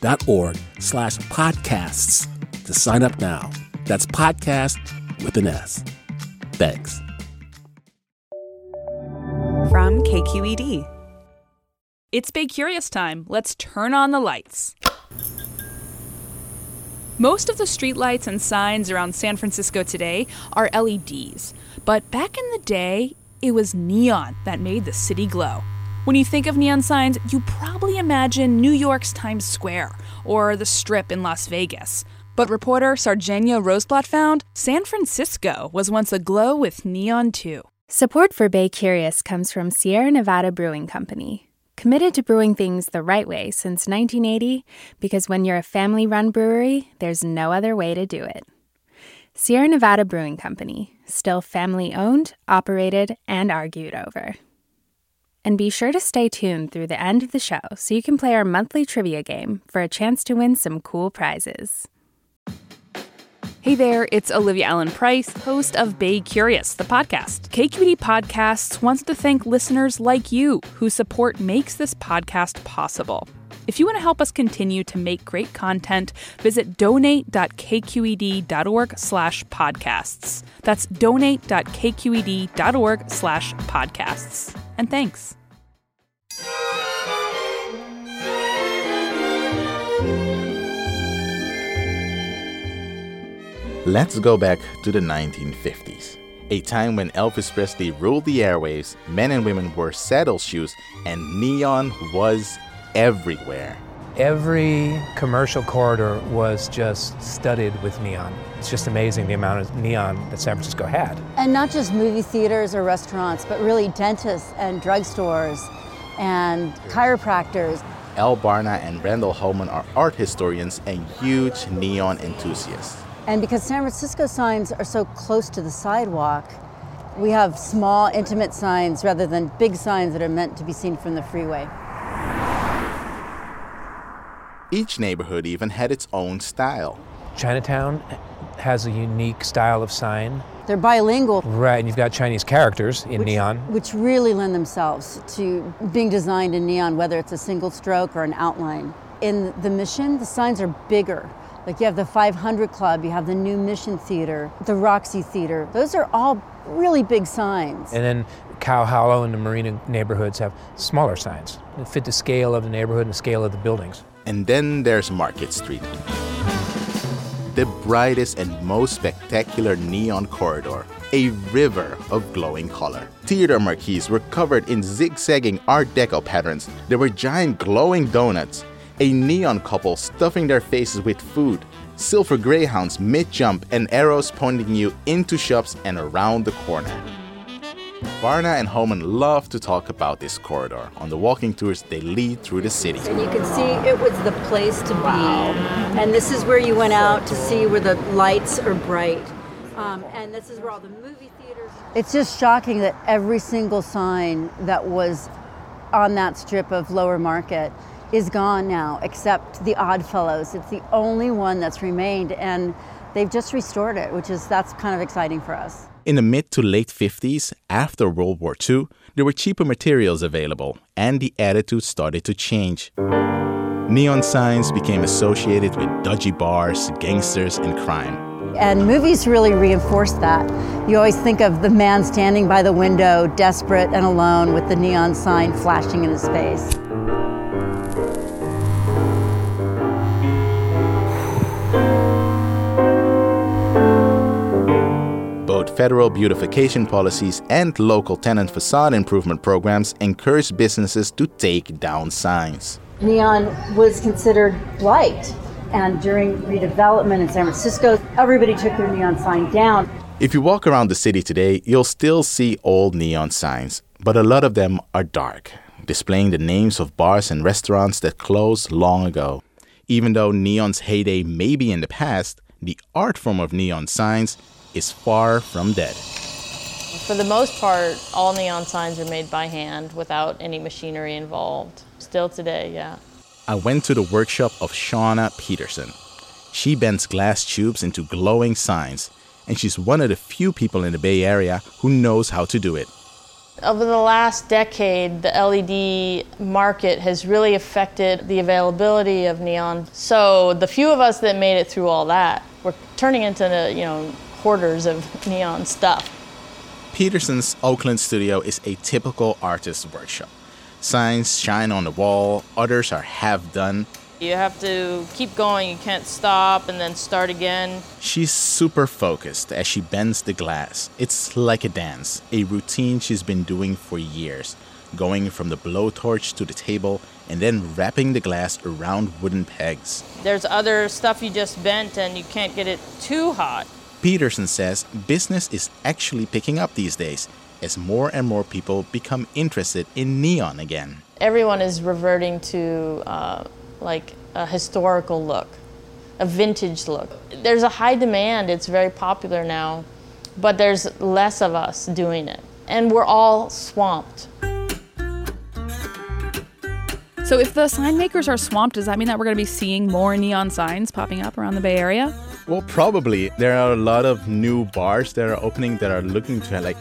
donate.kqed.org slash podcasts to sign up now. That's podcast with an S. Thanks. From KQED. It's Bay Curious time. Let's turn on the lights. Most of the streetlights and signs around San Francisco today are LEDs, but back in the day, it was neon that made the city glow. When you think of neon signs, you probably imagine New York's Times Square or the Strip in Las Vegas. But reporter Serginho Roosblad found San Francisco was once aglow with neon too. Support for Bay Curious comes from Sierra Nevada Brewing Company, committed to brewing things the right way since 1980 because when you're a family run brewery, there's no other way to do it. Sierra Nevada Brewing Company, still family owned, operated, and argued over. And be sure to stay tuned through the end of the show so you can play our monthly trivia game for a chance to win some cool prizes. Hey there, it's Olivia Allen Price, host of Bay Curious, the podcast. KQED Podcasts wants to thank listeners like you whose support makes this podcast possible. If you want to help us continue to make great content, visit donate.kqed.org slash podcasts. That's donate.kqed.org slash podcasts. And thanks. Let's go back to the 1950s, a time when Elvis Presley ruled the airwaves, men and women wore saddle shoes, and neon was everywhere. Every commercial corridor was just studded with neon. It's just amazing the amount of neon that San Francisco had. And not just movie theaters or restaurants, but really dentists and drugstores and chiropractors. Al Barna and Randall Homan are art historians and huge neon enthusiasts. And because San Francisco signs are so close to the sidewalk, we have small, intimate signs rather than big signs that are meant to be seen from the freeway. Each neighborhood even had its own style. Chinatown has a unique style of sign. They're bilingual. Right, and you've got Chinese characters in which, neon. Which really lend themselves to being designed in neon, whether it's a single stroke or an outline. In the Mission, the signs are bigger. Like you have the 500 Club, you have the New Mission Theater, the Roxy Theater. Those are all really big signs. And then Cow Hollow and the Marina neighborhoods have smaller signs that fit the scale of the neighborhood and the scale of the buildings. And then there's Market Street. The brightest and most spectacular neon corridor, a river of glowing color. Theater marquees were covered in zigzagging Art Deco patterns. There were giant glowing donuts, a neon couple stuffing their faces with food, silver greyhounds mid jump, and arrows pointing you into shops and around the corner. Barna and Homan love to talk about this corridor on the walking tours they lead through the city. And you can see it was the place to be. And this is where you went out to see where the lights are bright. Um, and this is where all the movie theaters. It's just shocking that every single sign that was on that strip of Lower Market is gone now, except the Oddfellows. It's the only one that's remained, and they've just restored it, which is that's kind of exciting for us. In the mid to late 50s, after World War II, there were cheaper materials available, and the attitude started to change. Neon signs became associated with dodgy bars, gangsters, and crime. And movies really reinforce that. You always think of the man standing by the window, desperate and alone, with the neon sign flashing in his face. Federal beautification policies and local tenant facade improvement programs encourage businesses to take down signs. Neon was considered blight, and during redevelopment in San Francisco, everybody took their neon sign down. If you walk around the city today, you'll still see old neon signs, but a lot of them are dark, displaying the names of bars and restaurants that closed long ago. Even though neon's heyday may be in the past, the art form of neon signs is far from dead. For the most part, all neon signs are made by hand without any machinery involved. Still today, yeah. I went to the workshop of Shauna Peterson. She bends glass tubes into glowing signs, and she's one of the few people in the Bay Area who knows how to do it. Over the last decade, the LED market has really affected the availability of neon. So the few of us that made it through all that, we're turning into the, you know, hoarders of neon stuff. Peterson's Oakland studio is a typical artist's workshop. Signs shine on the wall, others are half done, you have to keep going, you can't stop and then start again. She's super focused as she bends the glass. It's like a dance, a routine she's been doing for years, going from the blowtorch to the table and then wrapping the glass around wooden pegs. There's other stuff you just bent and you can't get it too hot. Peterson says business is actually picking up these days as more and more people become interested in neon again. Everyone is reverting to uh, like a historical look, a vintage look. There's a high demand, it's very popular now, but there's less of us doing it. And we're all swamped. So, if the sign makers are swamped, does that mean that we're going to be seeing more neon signs popping up around the Bay Area? Well, probably. There are a lot of new bars that are opening that are looking to like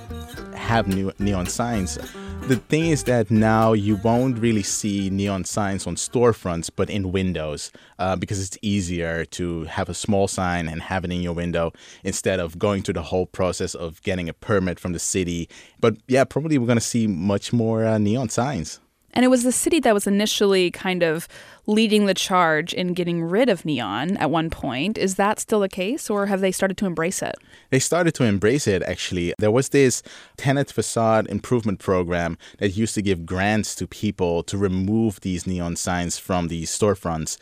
have new neon signs the thing is that now you won't really see neon signs on storefronts, but in windows, uh, because it's easier to have a small sign and have it in your window instead of going through the whole process of getting a permit from the city. But yeah, probably we're to see much more uh, neon signs. And it was the city that was initially kind of leading the charge in getting rid of neon at one point. Is that still the case, or have they started to embrace it? They started to embrace it, actually. There was this tenant facade improvement program that used to give grants to people to remove these neon signs from these storefronts.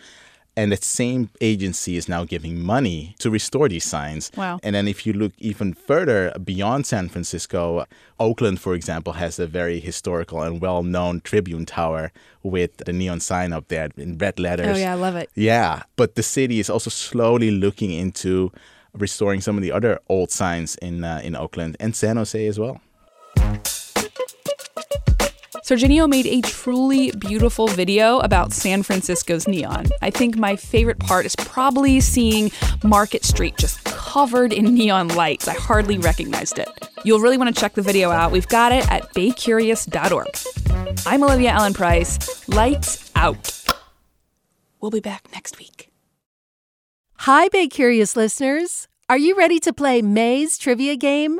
And that same agency is now giving money to restore these signs. Wow. And then if you look even further beyond San Francisco, Oakland, for example, has a very historical and well known Tribune Tower with the neon sign up there in red letters. Oh, yeah, I love it. Yeah. But the city is also slowly looking into restoring some of the other old signs in, uh, in Oakland and San Jose as well. Serginho made a truly beautiful video about San Francisco's neon. I think my favorite part is probably seeing Market Street just covered in neon lights. I hardly recognized it. You'll really want to check the video out. We've got it at baycurious.org. I'm Olivia Allen Price. Lights out. We'll be back next week. Hi, Bay Curious listeners. Are you ready to play May's trivia game?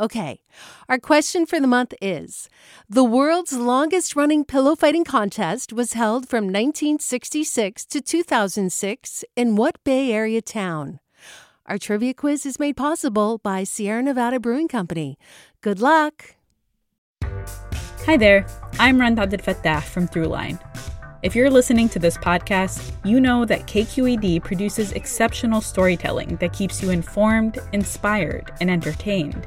Okay, our question for the month is The world's longest running pillow fighting contest was held from 1966 to 2006 in what Bay Area town? Our trivia quiz is made possible by Sierra Nevada Brewing Company. Good luck! Hi there, I'm Randa Fattah from Throughline. If you're listening to this podcast, you know that KQED produces exceptional storytelling that keeps you informed, inspired, and entertained.